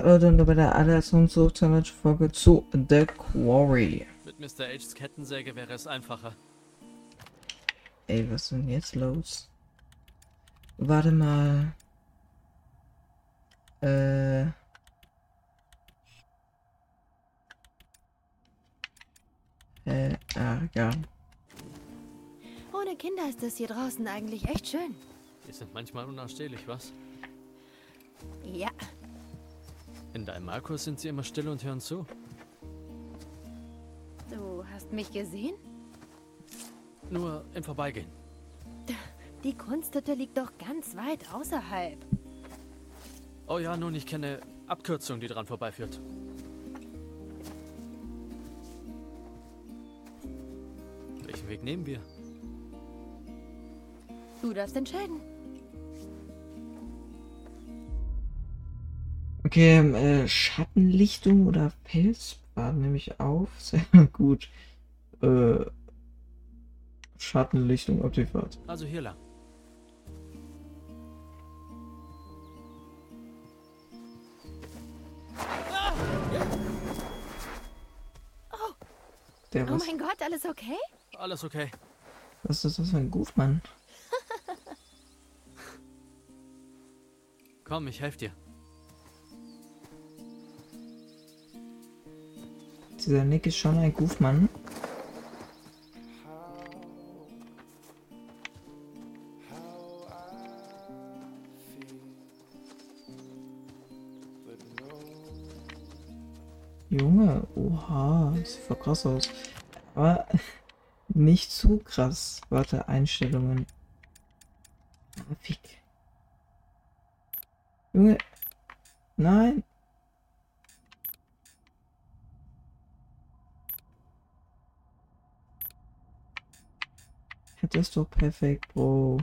Hallo und bei der allerersten Folge zu The Quarry. Mit Mr. H's Kettensäge wäre es einfacher. Ey, was ist denn jetzt los? Warte mal. Äh. Äh, ärgern. Ohne Kinder ist es hier draußen eigentlich echt schön. Die sind manchmal unausstehlich, was? Ja, In deinem Markus sind sie immer still und hören zu. du hast mich gesehen? Nur im Vorbeigehen. Die Kunsthütte liegt doch ganz weit außerhalb. Oh ja, nun, ich kenne Abkürzung, die dran vorbeiführt. Welchen Weg nehmen wir? Du darfst entscheiden. Okay, ähm, äh, Schattenlichtung oder Felsbad nehme ich auf. Sehr gut. Äh, Schattenlichtung auf die Fahrt. Also hier lang. Der Oh was, mein Gott, alles okay? Alles okay. was ist das für ein Gutmann? Komm, ich helfe dir. Dieser Nick ist schon ein Gutmann. Junge, oha, sieht voll krass aus. Aber nicht zu krass. Warte, Einstellungen. Grafik. Junge, nein. Das ist doch perfekt, Bro.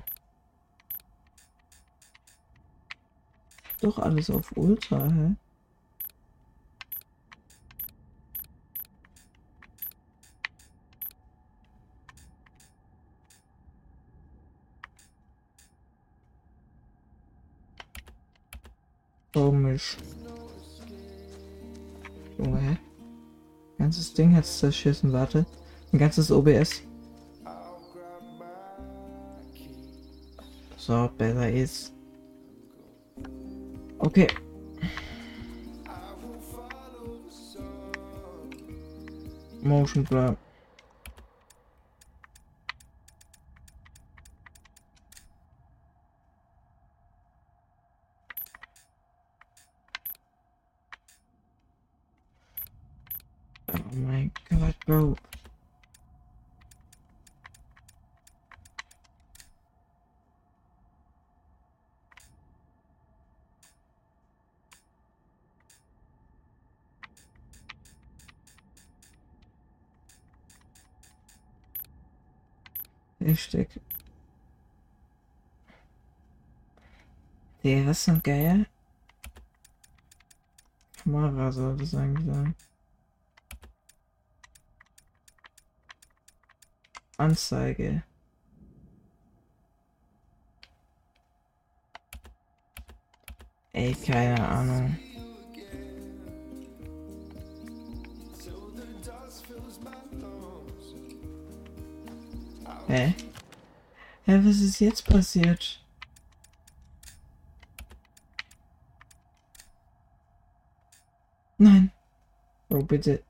Doch alles auf Ultra, hä? Komisch. Junge, hä? Ganzes Ding hat's zerschissen, warte. Ein ganzes OBS. So, besser ist. Okay. Motion Blur. Oh my god, Bro. Hashtag. Der ist so geil. Kamera soll das eigentlich sein. Anzeige. Ey, keine Ahnung. Hä? Hä, was ist jetzt passiert? Nein. Oh, bitte.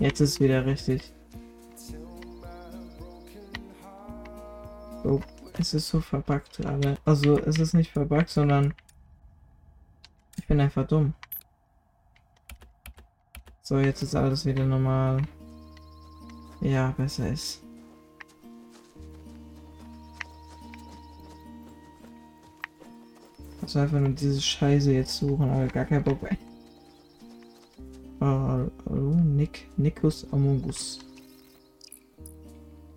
Jetzt ist wieder richtig. Oh, es ist so verbuggt gerade. Also es ist nicht verbuggt, sondern ich bin einfach dumm. So, jetzt ist alles wieder normal. Ja, besser ist. Also einfach nur diese Scheiße jetzt suchen, aber gar kein Bock mehr. Oh, Nick, Nikus Amongus.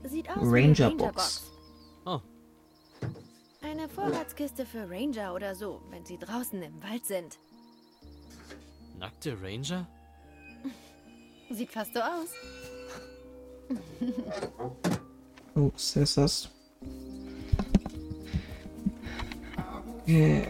Sieht aus wie Ranger eine Box. Oh, Eine Vorratskiste für Ranger oder so, wenn sie draußen im Wald sind. Nackte Ranger? Sieht fast so aus. Oh, das? Okay.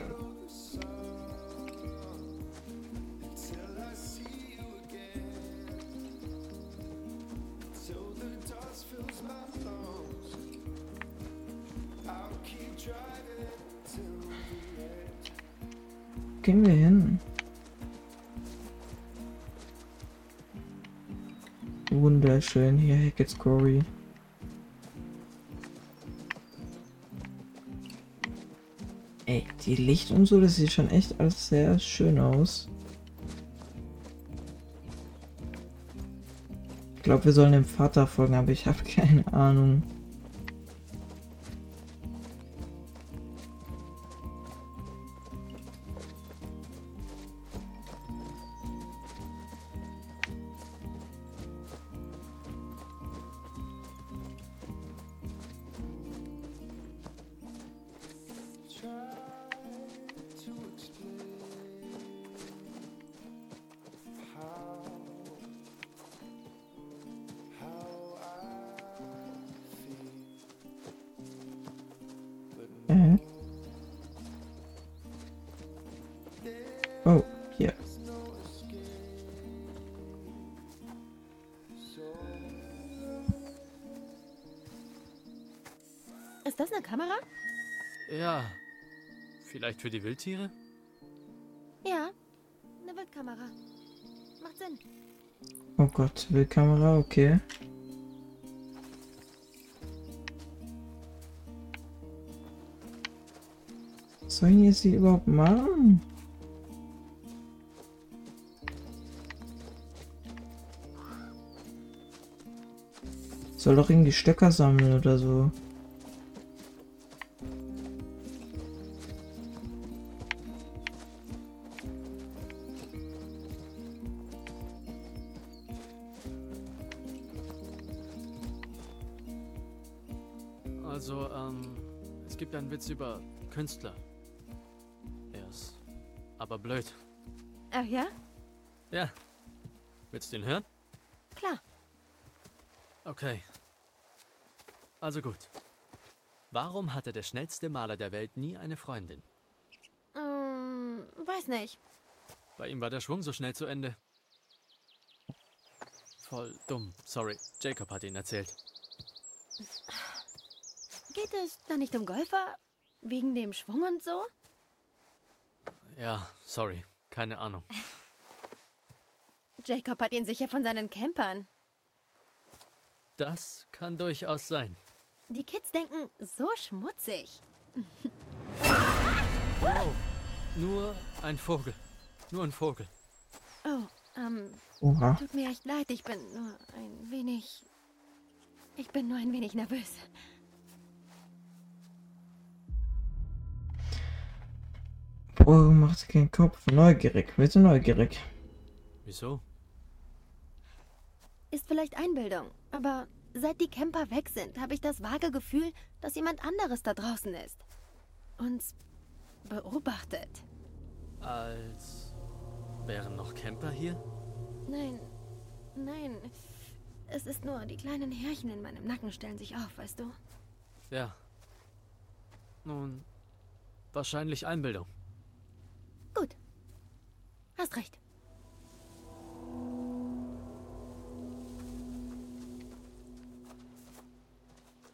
Hackett's Quarry. Ey, die Licht und so, das sieht schon echt alles sehr schön aus. Ich glaube, wir sollen dem Vater folgen, aber ich habe keine Ahnung. Für die Wildtiere? Ja, eine Wildkamera. Macht Sinn. Oh Gott, Bildkamera, okay. Was soll ich jetzt hier überhaupt machen? Soll doch irgendwie Stöcker sammeln oder so. Künstler. Er ist aber blöd. Ach ja? Ja. Willst du ihn hören? Klar. Okay. Also gut. Warum hatte der schnellste Maler der Welt nie eine Freundin? Ähm, weiß nicht. Bei ihm war der Schwung so schnell zu Ende. Voll dumm. Sorry. Jacob hat ihn erzählt. Geht es da nicht um Golfer? Wegen dem Schwung und so? Ja, sorry. Keine Ahnung. Jacob hat ihn sicher von seinen Campern. Das kann durchaus sein. Die Kids denken, so schmutzig. Wow. Nur ein Vogel. Nur ein Vogel. Oh, ähm, Oha. tut mir echt leid, ich bin nur ein wenig... Ich bin nur ein wenig nervös. Oh, macht keinen Kopf. Neugierig. Wir sind neugierig. Wieso? Ist vielleicht Einbildung, aber seit die Camper weg sind, habe ich das vage Gefühl, dass jemand anderes da draußen ist. Uns beobachtet. Als wären noch Camper hier? Nein, nein. Es ist nur, die kleinen Härchen in meinem Nacken stellen sich auf, weißt du? Ja. Nun, wahrscheinlich Einbildung. Hast recht.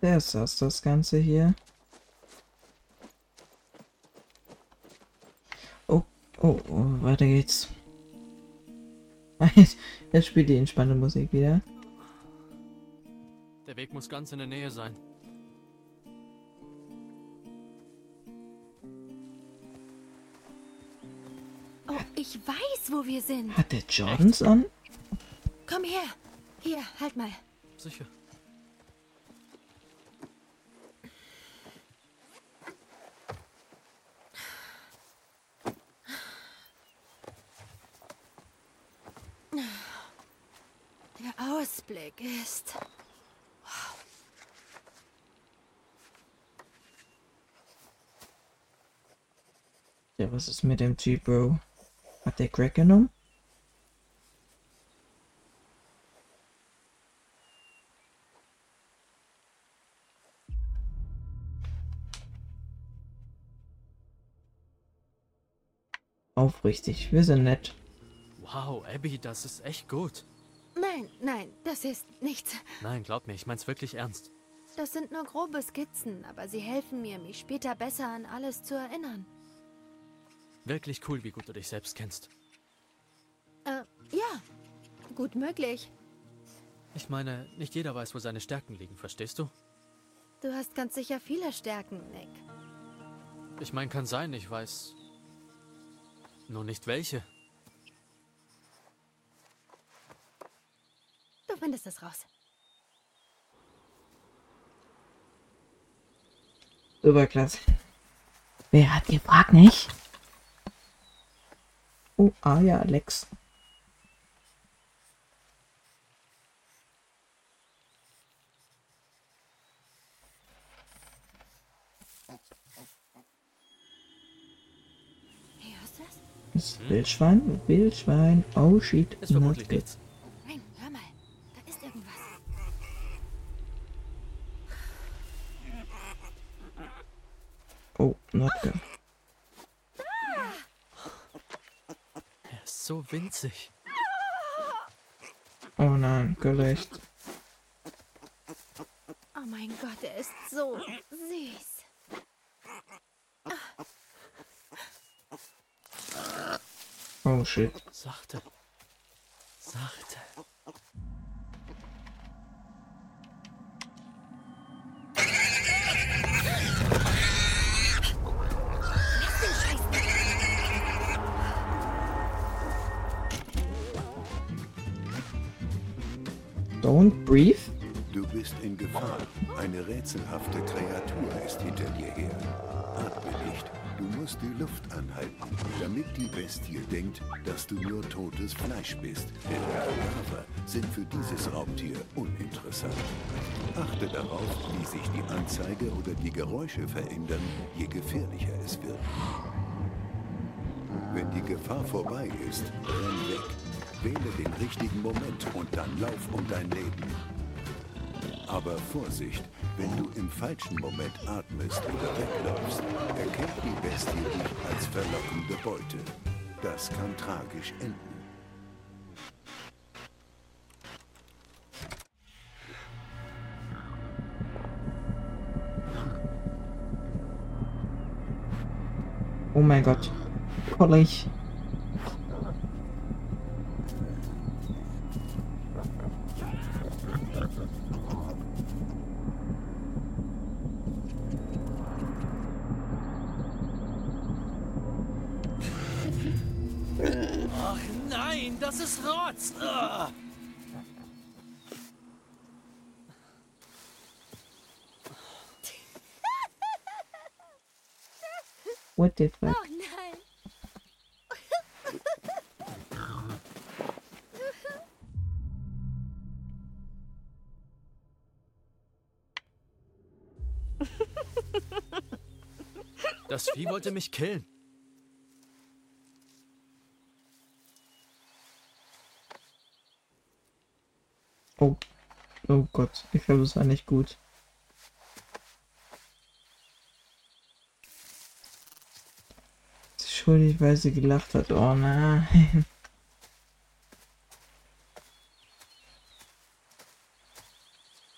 Wer ist das, das Ganze hier? Oh, oh, oh, weiter geht's. Jetzt spielt die entspannte Musik wieder. Der Weg muss ganz in der Nähe sein. Ich weiß, wo wir sind. Hat der Jordans an? Komm her. Hier, halt mal. Sicher. Der Ausblick ist. Ja, was ist mit dem Typ, Bro? Hat der Crack genommen? Aufrichtig, wir sind nett. Wow, Abby, das ist echt gut. Nein, nein, das ist nichts. Nein, glaub mir, ich mein's wirklich ernst. Das sind nur grobe Skizzen, aber sie helfen mir, mich später besser an alles zu erinnern. Wirklich cool, wie gut du dich selbst kennst. Äh, ja. Gut möglich. Ich meine, nicht jeder weiß, wo seine Stärken liegen, verstehst du? Du hast ganz sicher viele Stärken, Nick. Ich meine, kann sein, ich weiß. Nur nicht welche. Du findest es raus. Superklasse. Wer hat gefragt, nicht? Oh, ah ja, Alex. Das Wildschwein? Wildschwein. Oh shit. Ist vermutlich Not good. nichts. Nein, hör mal. Da ist irgendwas. Oh, not good. Er ist so winzig. Oh nein, gerecht. Oh mein Gott, er ist so süß. Oh shit. Sachte. Sachte. In Gefahr. Eine rätselhafte Kreatur ist hinter dir her. Atme nicht. Du musst die Luft anhalten, damit die Bestie denkt, dass du nur totes Fleisch bist. Denn Kadaver sind für dieses Raubtier uninteressant. Achte darauf, wie sich die Anzeige oder die Geräusche verändern, je gefährlicher es wird. Wenn die Gefahr vorbei ist, renn weg. Wähle den richtigen Moment und dann lauf um dein Leben. Aber Vorsicht, wenn du im falschen Moment atmest oder wegläufst, erkennt die Bestie dich als verlockende Beute. Das kann tragisch enden. Oh mein Gott. Kollig. The fuck? Oh nein. Das Vieh wollte mich killen. Oh. Oh Gott. Ich glaube, das war nicht gut. Sie ist schuldig, weil sie gelacht hat. Oh nein.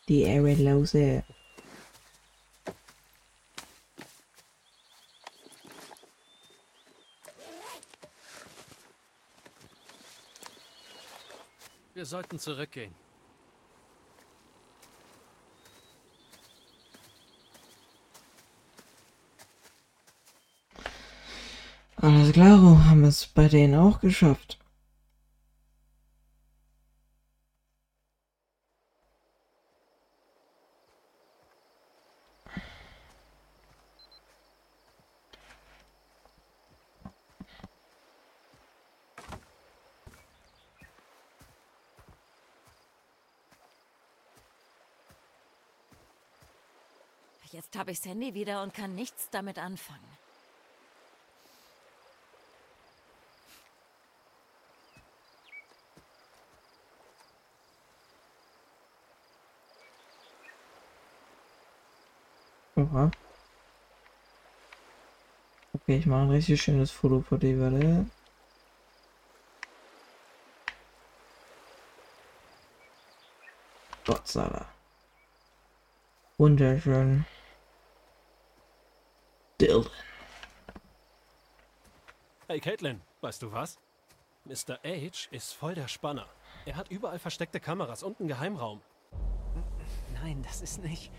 Die Ehrenlose. Wir sollten zurückgehen. Alles klar, haben es bei denen auch geschafft. Jetzt habe ich Sandy wieder und kann nichts damit anfangen. Oha. Okay, ich mache ein richtig schönes Foto vor dir, warte. Gottsala. Wunderschön. Dylan. Hey Caitlin, weißt du was? Mr. H ist voll der Spanner. Er hat überall versteckte Kameras und einen Geheimraum. Nein, das ist nicht.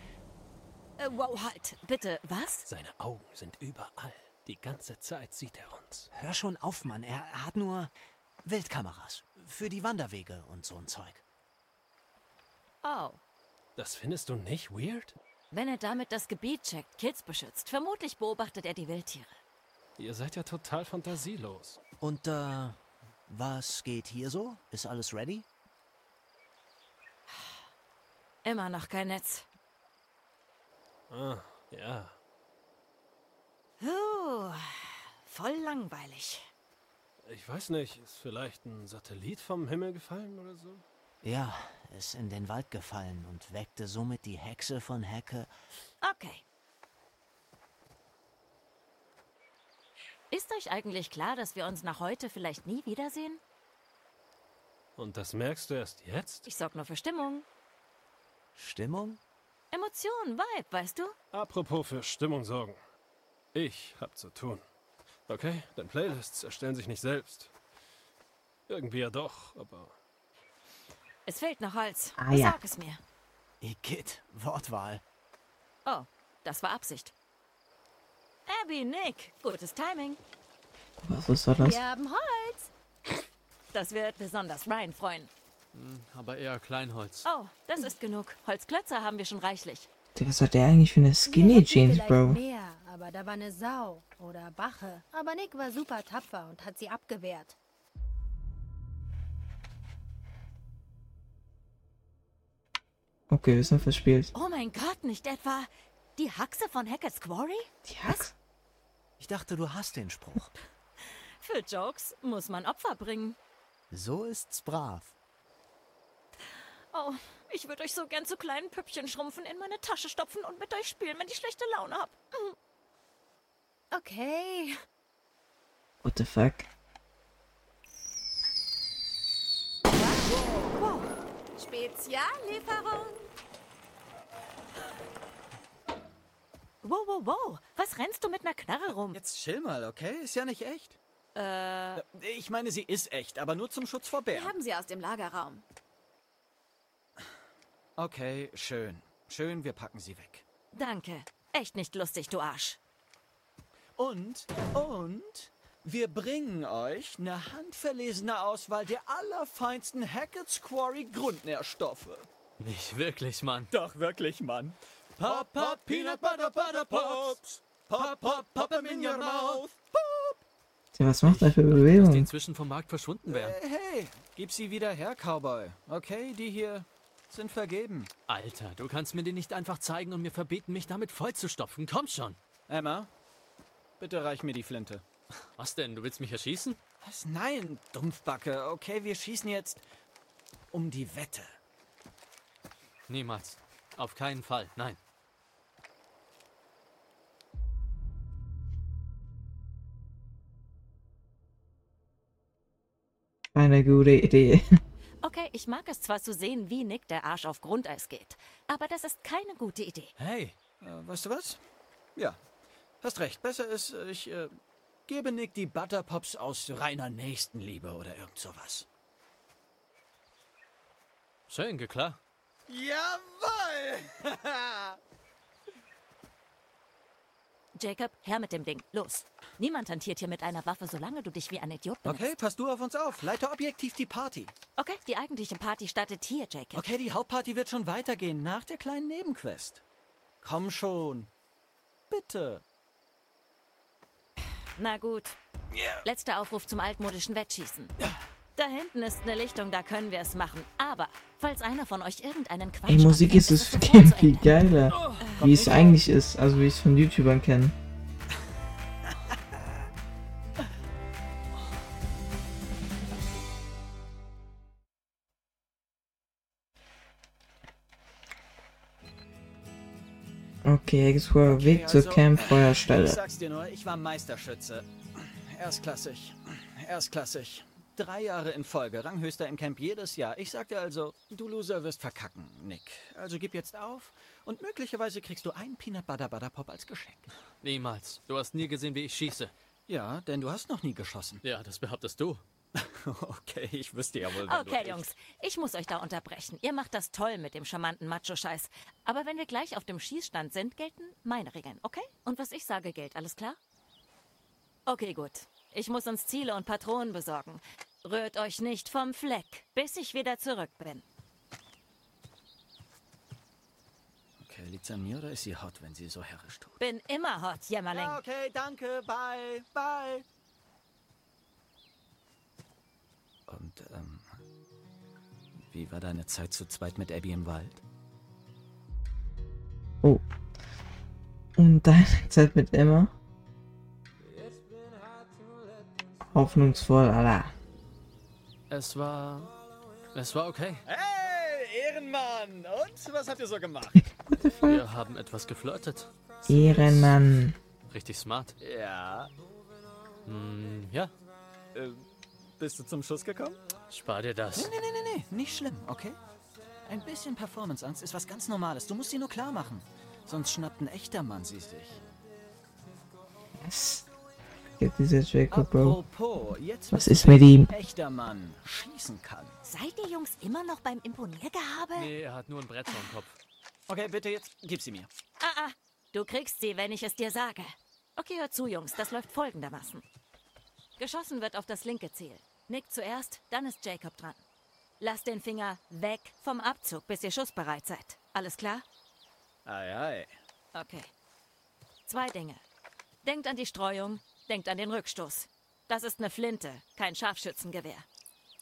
Äh, wow, halt. Bitte, was? Seine Augen sind überall. Die ganze Zeit sieht er uns. Hör schon auf, Mann. Er hat nur Wildkameras. Für die Wanderwege und so ein Zeug. Oh. Das findest du nicht weird? Wenn er damit das Gebiet checkt, Kids beschützt, vermutlich beobachtet er die Wildtiere. Ihr seid ja total fantasielos. Und, äh, was geht hier so? Ist alles ready? Immer noch kein Netz. Ah, ja. Puh, voll langweilig. Ich weiß nicht, ist vielleicht ein Satellit vom Himmel gefallen oder so? Ja, ist in den Wald gefallen und weckte somit die Hexe von Hecke. Okay. Ist euch eigentlich klar, dass wir uns nach heute vielleicht nie wiedersehen? Und das merkst du erst jetzt? Ich sorg nur für Stimmung. Stimmung? Emotion, Vibe, weißt du? Apropos für Stimmung sorgen. Ich hab zu tun. Okay, denn Playlists erstellen sich nicht selbst. Irgendwie ja doch, aber Es fehlt noch Holz. Ah, ja. Sag es mir. Igitt, Wortwahl. Oh, das war Absicht. Abby, Nick, gutes Timing. Was ist da das? Wir haben Holz. Das wird besonders Ryan freuen. Aber eher Kleinholz. Oh, das ist genug. Holzklötze haben wir schon reichlich. Digga, Was hat der eigentlich für eine Skinny Jeans, Bro? Mehr, aber da war eine Sau oder Bache. Aber Nick war super tapfer und hat sie abgewehrt. Okay, wir sind verspielt. Oh mein Gott, nicht etwa die Haxe von Hackett's Quarry? Die Hax. Ich dachte, du hast den Spruch. Für Jokes muss man Opfer bringen. So ist's brav. Oh, ich würde euch so gern zu kleinen Püppchen schrumpfen, in meine Tasche stopfen und mit euch spielen, wenn ich schlechte Laune hab. Okay. What the fuck? Speziallieferung. Wow, wow, wow. Was rennst du mit einer Knarre rum? Jetzt chill mal, okay? Ist ja nicht echt. Äh, Ich meine, sie ist echt, aber nur zum Schutz vor Wir Bären. haben sie aus dem Lagerraum. Okay, schön. Schön, wir packen sie weg. danke. Echt nicht lustig, du Arsch. Und, und, wir bringen euch eine handverlesene Auswahl der allerfeinsten Hackett's Quarry Grundnährstoffe. Nicht wirklich, Mann. Doch, wirklich, Mann. Pop, pop, Peanut Butter Butter Pops. Pop, pop, pop 'em in your mouth. Tja, was macht er für Die Bewegungen? inzwischen vom Markt verschwunden wären. Äh, hey, gib sie wieder her, Cowboy. Okay, die hier sind vergeben. Alter, du kannst mir die nicht einfach zeigen und mir verbieten, mich damit vollzustopfen. Komm schon. Emma, bitte reich mir die Flinte. Was denn? Du willst mich erschießen? Was? Nein, Dumpfbacke. Okay, wir schießen jetzt um die Wette. Niemals. Auf keinen Fall. Nein. Eine gute Idee. Okay, ich mag es zwar zu sehen, wie Nick der Arsch auf Grundeis geht, aber das ist keine gute Idee. Hey, äh, weißt du was? Ja, hast recht. Besser ist, äh, ich äh, gebe Nick die Butterpops aus reiner Nächstenliebe oder irgend sowas. Schön, klar. Jawoll! Jacob, her mit dem Ding. Los. Niemand hantiert hier mit einer Waffe, solange du dich wie ein Idiot benutzt. Okay, pass du auf uns auf. Leite objektiv die Party. Okay, die eigentliche Party startet hier, Jacob. Okay, die Hauptparty wird schon weitergehen nach der kleinen Nebenquest. Komm schon. Bitte. Na gut. Letzter Aufruf zum altmodischen Wettschießen. Da hinten ist eine Lichtung, da können wir es machen. Aber, falls einer von euch irgendeinen Quatsch Ey, Musik ist es viel, geiler. Wie es eigentlich ist, also wie ich es von YouTubern kenne. Okay, Explorer, Weg zur also, Ich Campfeuerstelle. sag's dir nur, ich war Meisterschütze. Erstklassig. Erstklassig. Drei Jahre in Folge, Ranghöchster im Camp jedes Jahr. Ich sagte also, du Loser wirst verkacken, Nick. Also gib jetzt auf und möglicherweise kriegst du einen Peanut Butter Butter Pop als Geschenk. Niemals. Du hast nie gesehen, wie ich schieße. Ja, denn du hast noch nie geschossen. Ja, das behauptest du. Okay, ich wüsste ja wohl, Okay, Jungs, ich muss euch da unterbrechen. Ihr macht das toll mit dem charmanten Macho-Scheiß. Aber wenn wir gleich auf dem Schießstand sind, gelten meine Regeln, okay? Und was ich sage, gilt, alles klar? Okay, gut. Ich muss uns Ziele und Patronen besorgen. Rührt euch nicht vom Fleck, bis ich wieder zurück bin. Okay, liegt's an mir oder ist sie hot, wenn sie so herrisch tut? Bin immer hot, Jämmerling. Ja, okay, danke, bye, bye. Und, ähm, wie war deine Zeit zu zweit mit Abby im Wald? Oh. Und deine Zeit mit Emma? Hoffnungsvoll, Alter. Es war. Es war okay. Hey, Ehrenmann! Und, was habt ihr so gemacht? Wir haben etwas geflirtet. Ehrenmann. Richtig smart. ja, Hm, ja, äh, bist du zum Schuss gekommen? spar dir das. Nee, nee, nee, nee, nicht schlimm, okay? Ein bisschen Performanceangst ist was ganz Normales. Du musst sie nur klar machen. Sonst schnappt ein echter Mann sie sich. Was? Gibt dieser Jacob, Bro. Was ist mit ihm? echter Mann schießen kann. Seid ihr Jungs immer noch beim Imponiergehabe? Nee, er hat nur ein Brett vorm Kopf. Okay, bitte jetzt, gib sie mir. Ah, ah, du kriegst sie, wenn ich es dir sage. Okay, hört zu, Jungs, das läuft folgendermaßen. Geschossen wird auf das linke Ziel. Nick zuerst, dann ist Jacob dran. Lasst den Finger weg vom Abzug, bis ihr schussbereit seid. Alles klar? Ei, ei. Okay. Zwei Dinge. Denkt an die Streuung, denkt an den Rückstoß. Das ist eine Flinte, kein Scharfschützengewehr.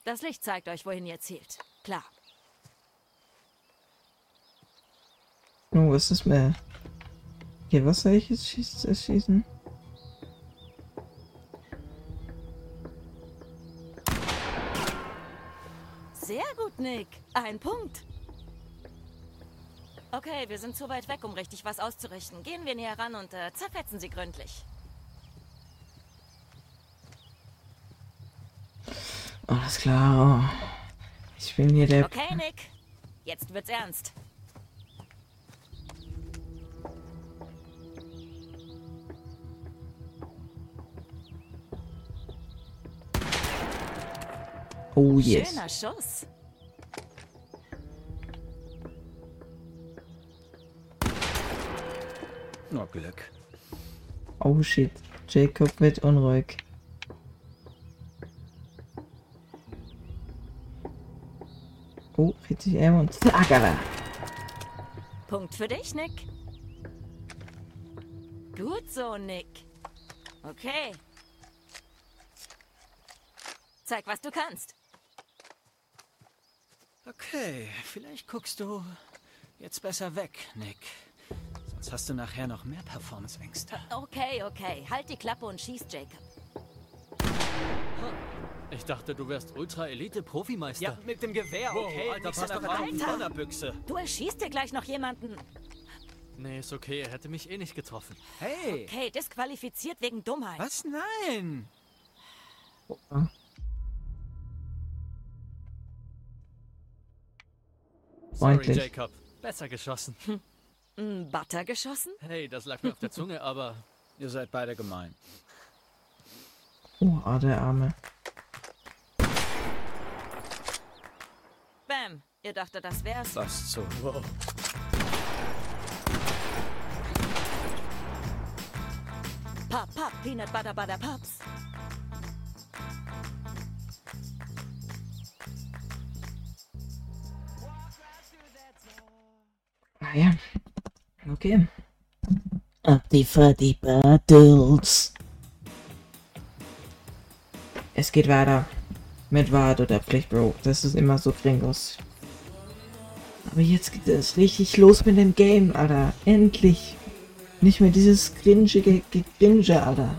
Das Licht zeigt euch, wohin ihr zielt. Klar. Oh, was ist mehr? Okay, was soll ich jetzt schieß schießen? Sehr gut, Nick. Ein Punkt. Okay, wir sind zu weit weg, um richtig was auszurichten. Gehen wir näher ran und äh, zerfetzen sie gründlich. Alles klar. Oh. Ich bin hier der. Okay, Nick. Jetzt wird's ernst. Oh yes. Schöner Schuss. Nur Glück. Oh shit. Jacob wird unruhig. Oh, richtig M und zack, Alter. Punkt für dich, Nick. Gut so, Nick. Okay. Zeig, was du kannst. Okay, vielleicht guckst du jetzt besser weg, Nick. Sonst hast du nachher noch mehr Performance-Ängste. Okay, okay. Halt die Klappe und schieß, Jacob. Ich dachte, du wärst Ultra-Elite-Profimeister. Ja, mit dem Gewehr, Wow, okay? Alter, Nicht pass auf. Alter. Donnerbüchse. Du erschießt dir gleich noch jemanden. Nee, ist okay, er hätte mich eh nicht getroffen. Hey, Okay, disqualifiziert wegen Dummheit. was? Nein! Sorry, Freundlich. Jacob. Besser geschossen. Ein Butter geschossen? Hey, das lag mir auf der Zunge, aber Ihr seid beide gemein. Oh, ah, der Arme. Ihr dachtet, das wär's? Was so? Wow. Pop, pop, Peanut Butter Butter Pops. Ah ja. Okay. Up die Fuddy Battles. Es geht weiter. Mit Wahrheit oder Pflicht, Bro. Das ist immer so gringos. Aber jetzt geht es richtig los mit dem Game, Alter. Endlich. Nicht mehr dieses cringige Gegringe, Alter.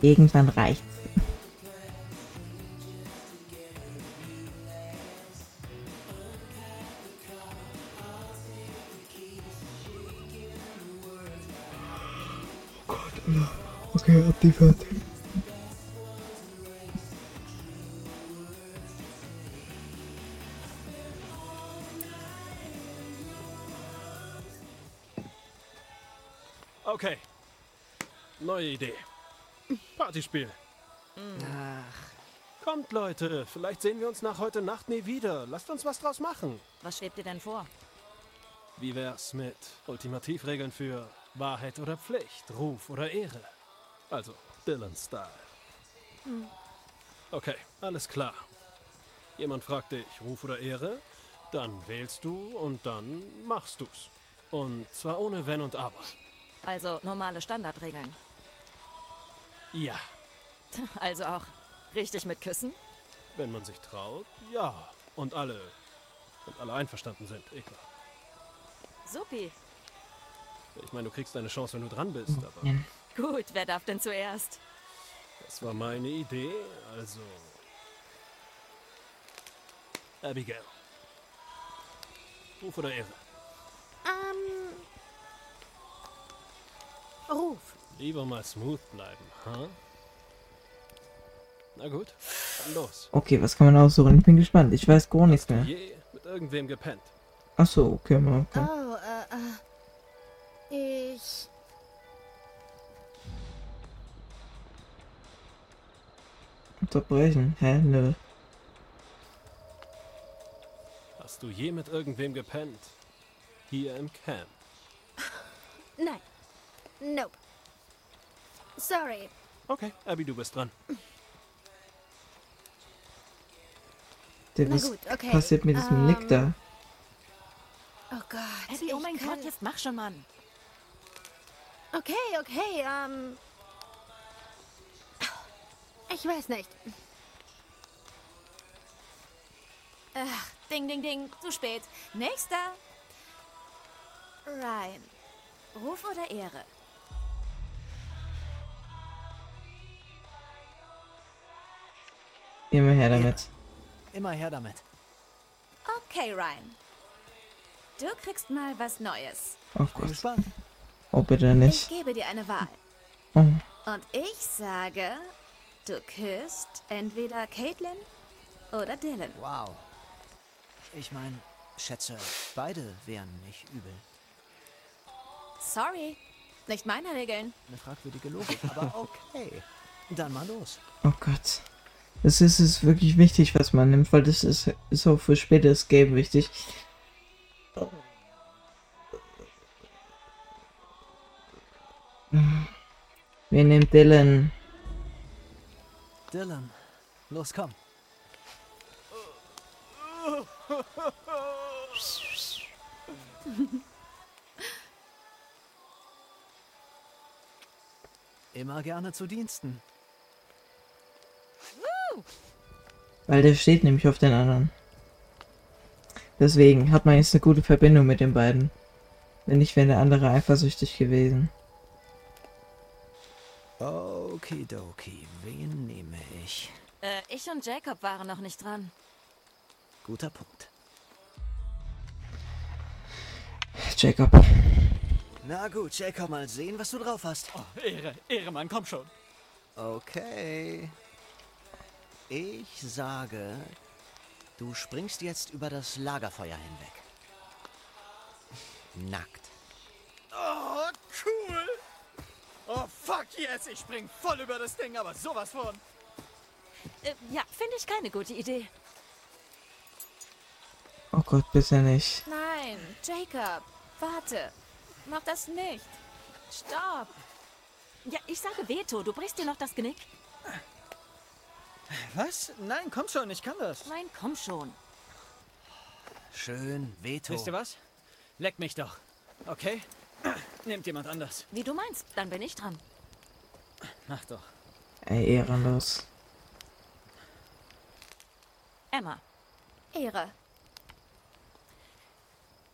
Irgendwann reicht's. Okay, ab die fertig. Neue Idee. Partyspiel. Kommt, Leute. Vielleicht sehen wir uns nach heute Nacht nie wieder. Lasst uns was draus machen. Was schwebt dir denn vor? Wie wär's mit Ultimativregeln für Wahrheit oder Pflicht, Ruf oder Ehre? Also, Dylan-Style. Okay, alles klar. Jemand fragt dich, Ruf oder Ehre? Dann wählst du und dann machst du's. Und zwar ohne Wenn und Aber. Also normale Standardregeln. Ja, Also auch richtig mit Küssen? wenn man sich traut, ja. Und alle, und alle einverstanden sind, eh klar. Supi. Ich meine, du kriegst eine Chance, wenn du dran bist, aber Ja. Gut, wer darf denn zuerst? das war meine Idee, also... Abigail. Ruf oder Ehre? Ruf. Lieber mal smooth bleiben, ha? Na gut, dann los. Okay, was kann man aussuchen? Ich bin gespannt. Ich weiß gar nichts mehr. Je mit irgendwem gepennt. Achso, okay, mal. Okay. Oh, äh, äh. Ich. Unterbrechen. Hä? Nö. Hast du je mit irgendwem gepennt? Hier im Camp. Nein. Nope. Sorry. Okay, Abby, du bist dran. Der, Na was gut, okay. passiert mit diesem Nick ähm, da? Oh Gott. Abby, oh mein Gott, jetzt mach schon, Mann. Okay, okay, ähm. Ich weiß nicht. Ach, ding, ding, ding, zu spät. Nächster. Ryan. Ruf oder Ehre? Immer her damit. Immer her damit. Okay, Ryan. Du kriegst mal was Neues. Oh Gott. gespannt. Oh, bitte Ich nicht. gebe dir eine Wahl. Oh. Und ich sage, du küsst entweder Caitlin oder Dylan. Wow. Ich meine, schätze, beide wären nicht übel. Sorry, nicht meine Regeln. Eine fragwürdige Logik, aber okay. Dann mal los. Oh Gott. Das ist, ist wirklich wichtig, was man nimmt, weil das ist, ist auch für späteres Game wichtig. Wir nehmen Dylan. Dylan, los komm. Immer gerne zu Diensten. Weil der steht nämlich auf den anderen. Deswegen hat man jetzt eine gute Verbindung mit den beiden. Wenn nicht, wäre der andere eifersüchtig gewesen. Okidoki, wen nehme ich? Äh, ich und Jacob waren noch nicht dran. Guter Punkt. Jacob. Na gut, Jacob, mal sehen, was du drauf hast. Oh, Ehre, Ehre, Mann, komm schon. Okay. Ich sage, du springst jetzt über das Lagerfeuer hinweg. Nackt. Oh, cool. Oh, fuck yes, ich spring voll über das Ding, aber sowas von. Äh, ja, finde ich keine gute Idee. Oh Gott, bitte nicht. Nein, Jacob, warte. Mach das nicht. Stopp. Ja, ich sage Veto. Du brichst dir noch das Genick. Was? Nein, komm schon, ich kann das. Nein, komm schon. Schön, Veto. Wisst ihr was? Leck mich doch. Okay? Nehmt jemand anders. Wie du meinst, dann bin ich dran. Mach doch. Ey, ehrenlos. Emma. Ehre.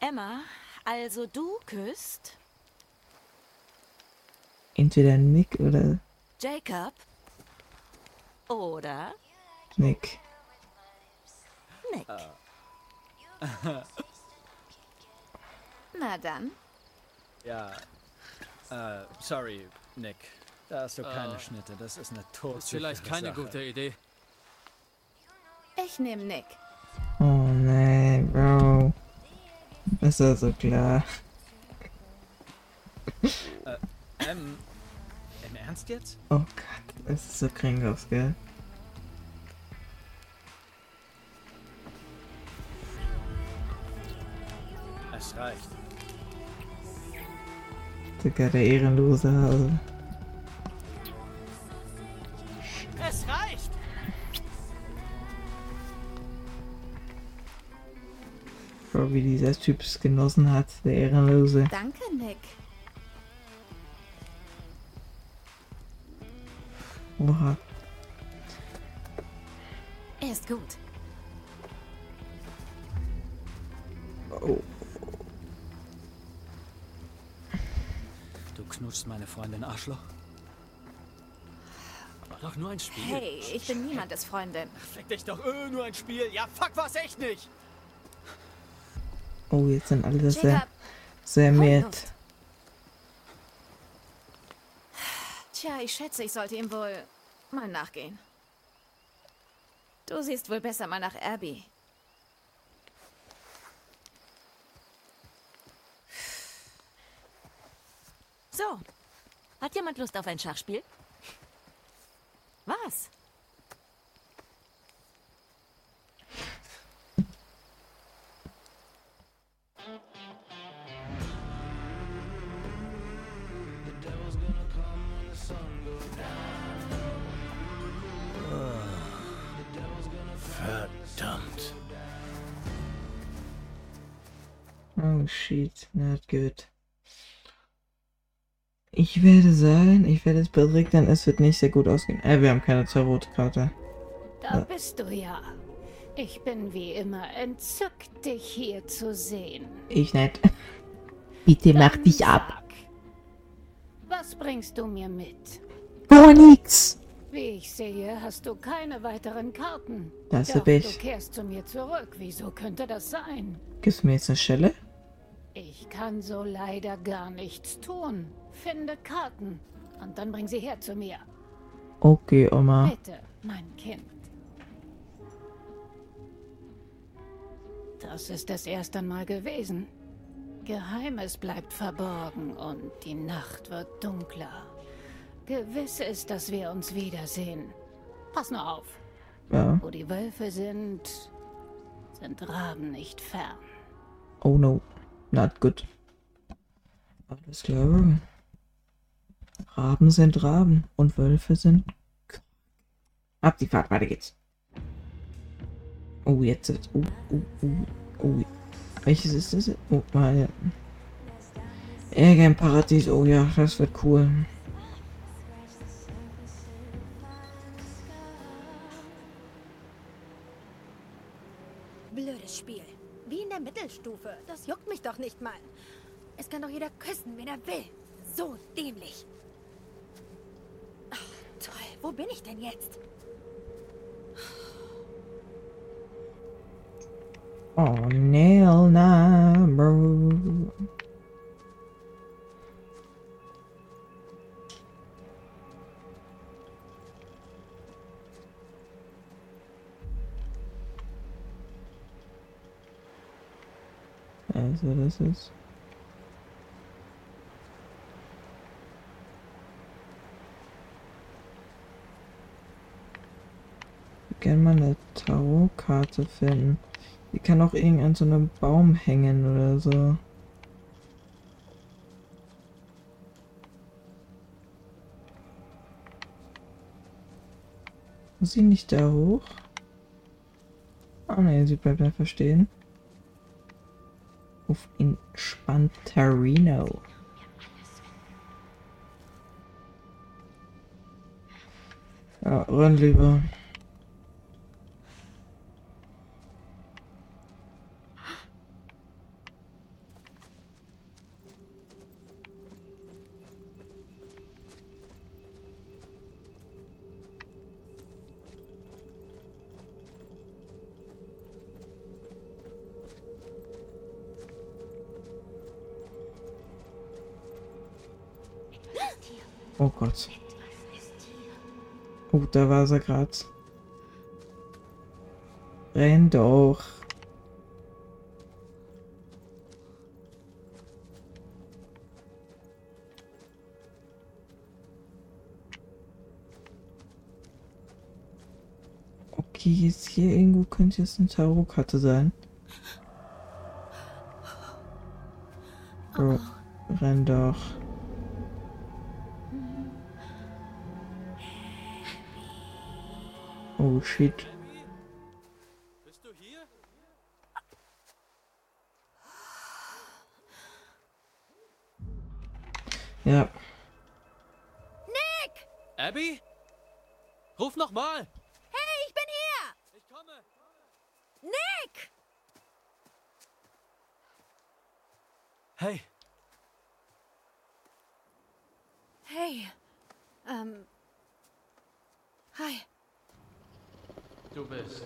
Emma, also du küsst Entweder Nick oder Jacob oder Nick. Nick. Na dann. Ja. Äh, sorry. Nick, da hast du keine Äh, Schnitte. Das ist eine Ist todsichere vielleicht keine Sache. gute Idee. Ich nehme Nick. Oh nee, Bro. Das war so klar. Ähm, im Ernst jetzt? Oh Gott, das ist so kringlos, gell? Es reicht. Sogar der ehrenlose Hase. Es reicht! Bro, wie dieser Typ es genossen hat, der ehrenlose. Danke, Nick. Oha. Er ist gut. Oh. Du knutschst meine Freundin Arschloch? War doch nur ein Spiel. Hey, ich bin niemandes Freundin. Fick dich doch, äh, nur ein Spiel. Ja, fuck, war's echt nicht. Oh, jetzt sind alle sehr, sehr Hol mit. Luft. Tja, ich schätze, ich sollte ihm wohl mal nachgehen. Du siehst wohl besser mal nach Abby. So, hat jemand Lust auf ein Schachspiel? Was? Ich werde sagen, ich werde es berechnen, es wird nicht sehr gut ausgehen. Äh, wir haben keine Tarot-Karte. Da bist du ja. Ich bin wie immer entzückt, dich hier zu sehen. Ich nicht. Bitte mach Dann dich ab. sag, Was bringst du mir mit? Gar nix. Wie ich sehe, hast du keine weiteren Karten. Das Doch hab ich. du kehrst zu mir zurück. Wieso könnte das sein? Gibst du mir jetzt eine Schelle? Ich kann so leider gar nichts tun. Finde Karten und dann bring sie her zu mir. Okay, Oma. Bitte, mein Kind. Das ist es erst einmal gewesen. Geheimes bleibt verborgen und die Nacht wird dunkler. Gewiss ist, dass wir uns wiedersehen. Pass nur auf. Ja. Wo die Wölfe sind, sind Raben nicht fern. Oh no. Not good. Alles klar. Raben sind Raben und Wölfe sind. Ab die Fahrt, weiter geht's. Oh, jetzt ist. Oh, oh, oh, oh. Welches ist das? Oh, mal. Ärger im Paradies. Oh ja, das wird cool. Nicht mal. Es kann doch jeder küssen, wen er will. So dämlich. Ach, toll. Wo bin ich denn jetzt? Oh, Nail na, bro. Also, das ist. Gerne mal eine Tarotkarte finden. Die kann auch irgend an so einem Baum hängen oder so. Muss sie nicht da hoch? Ah ne, sie bleibt einfach stehen. Auf in Spantarino. Ja, renn lieber. Sie grad. Renn doch. Okay, jetzt hier irgendwo könnte jetzt eine Tarotkarte sein. Oh, renn doch. Oh shit. Bist du hier? Ja, Abby? Ruf noch mal! Hey, ich bin hier! Ich komme! Nick! Hey, Hey. Ähm. Hi. du bist.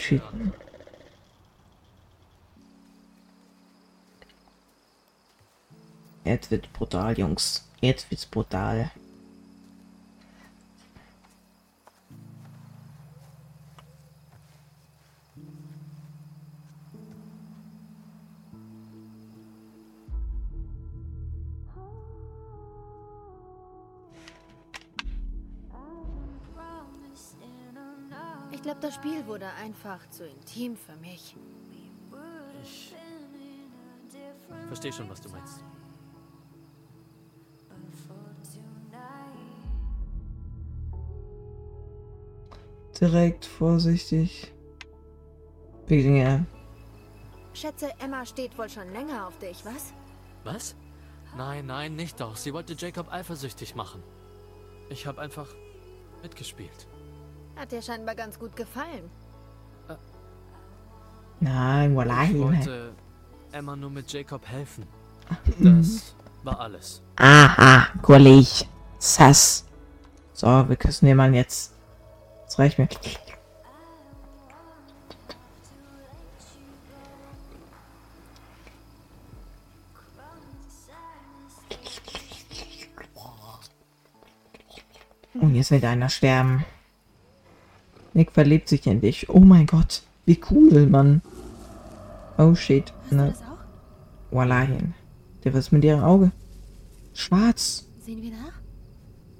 Shit. Jetzt wird brutal, Jungs. Jetzt wird's brutal. Zu intim für mich. Ich verstehe schon, was du meinst. Direkt, vorsichtig. Ja. Schätze, Emma steht wohl schon länger auf dich, was? Was? Nein, nein, nicht doch. Sie wollte Jacob eifersüchtig machen. Ich habe einfach mitgespielt. Hat dir scheinbar ganz gut gefallen. Nein, Ich wallahi. wollte Emma nur mit Jacob helfen. Das war alles. Aha, Kolleg. Sass. So, wir küssen den Mann jetzt. Das reicht mir. Und jetzt wird einer sterben. Nick verliebt sich in dich. Oh mein Gott. Wie cool, Mann. Oh shit. Ne. das auch? Wallahi. Der was mit ihrem Auge? Schwarz. Sehen wir nach?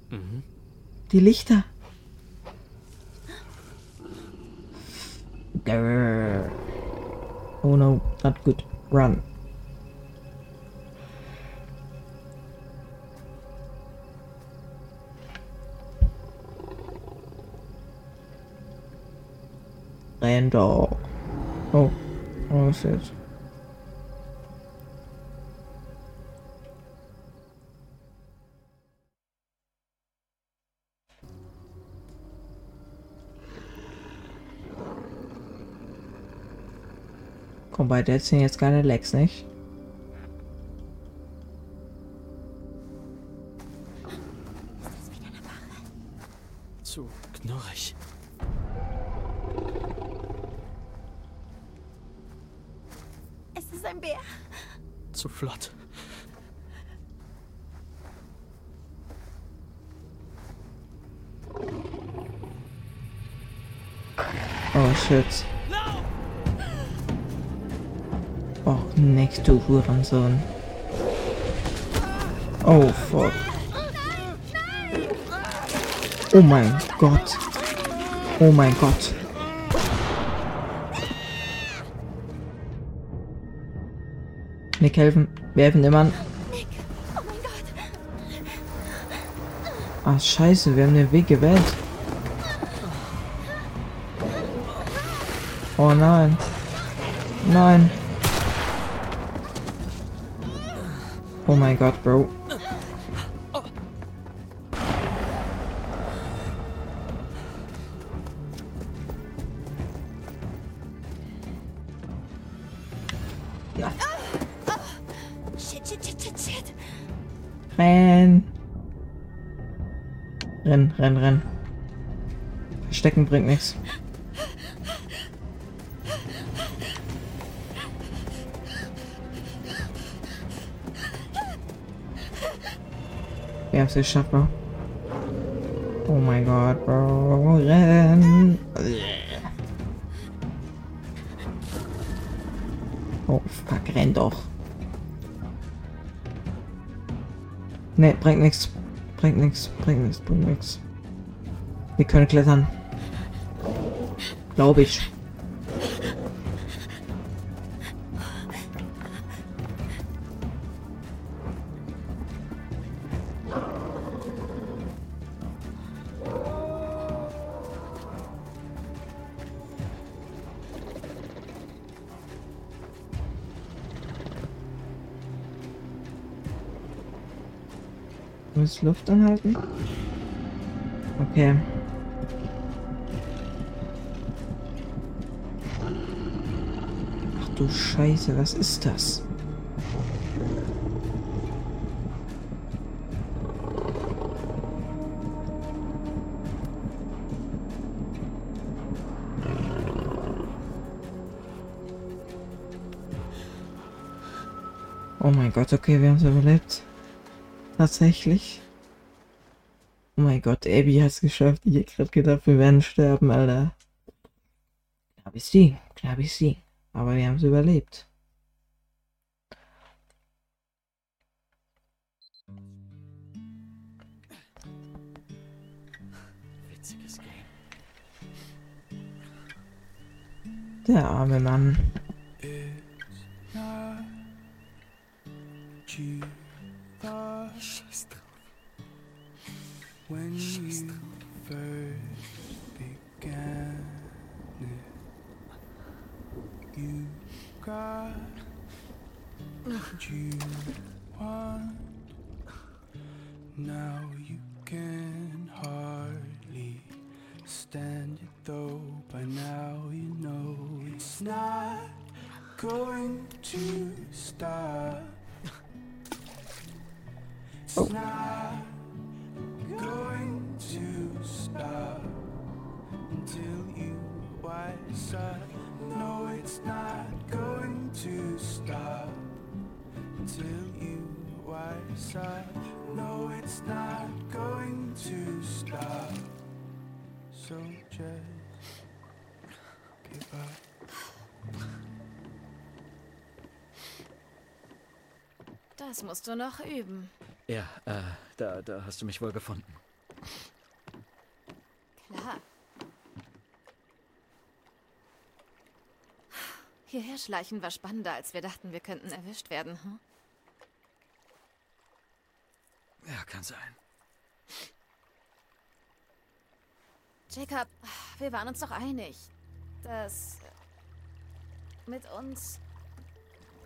Mhm. Die Lichter. Grrr. Oh no, not good. Run. Randall. Oh. Oh shit. Komm, bei der sind jetzt keine Lecks, nicht? Zu knurrig. Bär. Zu flott. Oh shit. Oh, next to Hurensohn. Oh fuck. Oh mein Gott. Oh mein Gott. Nick helfen. Wir helfen dem Mann. Ah, scheiße, wir haben den Weg gewählt. Oh nein. Nein. Oh mein Gott, Bro. Renn, renn. Verstecken bringt nichts. Wir haben es geschafft, Bro. Oh mein Gott, Bro. Renn. Oh, fuck, renn doch. Ne, bringt nichts. Bringt nichts, bringt nichts, bringt nichts. Wir können klettern. Glaube ich. Muss Luft anhalten? Okay. Du Scheiße, was ist das? Oh mein Gott, okay, wir haben es überlebt. Tatsächlich. Oh mein Gott, Abby hat es geschafft. Ich hätte gerade gedacht, wir werden sterben, Alter. Klar ich sie, klar ich sie. Aber wir haben es überlebt. Witziges Game. Der arme Mann. you thought what you want. Now you can hardly stand it though. By now you know it's not going to stop. It's oh. not Das musst du noch üben. Ja, äh, da, da hast du mich wohl gefunden. Klar. Hierher schleichen war spannender, als wir dachten, wir könnten erwischt werden. Hm? Ja, kann sein. Jacob, wir waren uns doch einig, dass mit uns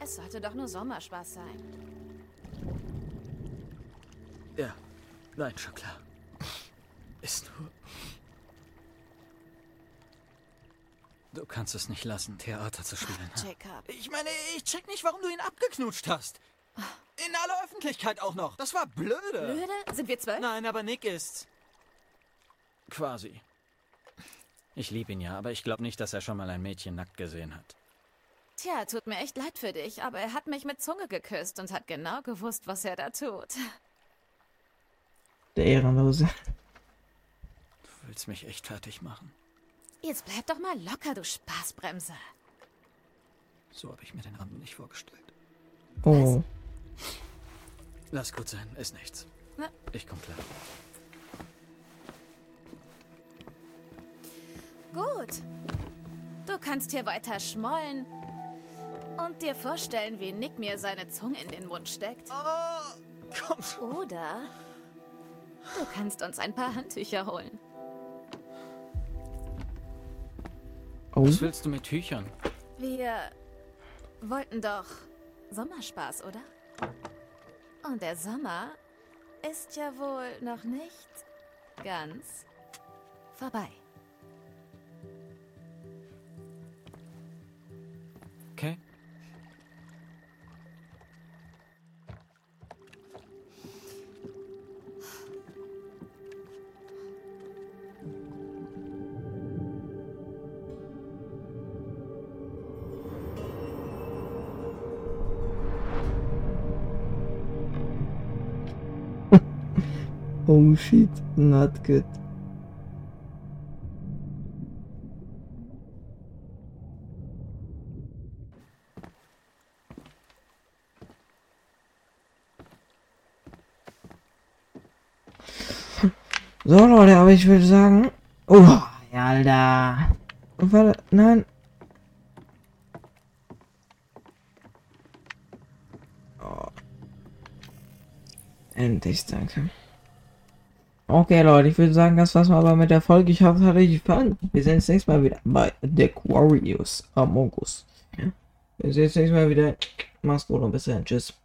es sollte doch nur Sommerspaß sein. Ja, nein, schon klar. Ist nur. Du kannst es nicht lassen, Theater zu spielen. Jacob. Ich meine, ich check nicht, warum du ihn abgeknutscht hast. In aller Öffentlichkeit auch noch. Das war blöde. Blöde? Sind wir zwölf? Nein, aber Nick ist. Quasi. Ich liebe ihn ja, aber ich glaube nicht, dass er schon mal ein Mädchen nackt gesehen hat. Tja, tut mir echt leid für dich, aber er hat mich mit Zunge geküsst und hat genau gewusst, was er da tut. Der Ehrenlose. Du willst mich echt fertig machen. Jetzt bleib doch mal locker, du Spaßbremse. So habe ich mir den Abend nicht vorgestellt. Oh. Lass gut sein, ist nichts. Na. Ich komm klar. Gut. Du kannst hier weiter schmollen und dir vorstellen, wie Nick mir seine Zunge in den Mund steckt. Oh, komm schon. Oder du kannst uns ein paar Handtücher holen. Oh. Was willst du mit Tüchern? Wir wollten doch Sommerspaß, oder? Und der Sommer ist ja wohl noch nicht ganz vorbei. Oh shit, not good. So Leute, aber ich würde sagen... Oh, Alter. Warte, nein. Oh. Endlich, danke. Okay, Leute, ich würde sagen, das war's mal aber mit der Folge. Ich hoffe, es hat euch gefallen. Wir sehen uns nächstes Mal wieder bei The Aquarius Among Us. Wir sehen uns nächstes Mal wieder. Mach's gut und bis dann. Tschüss.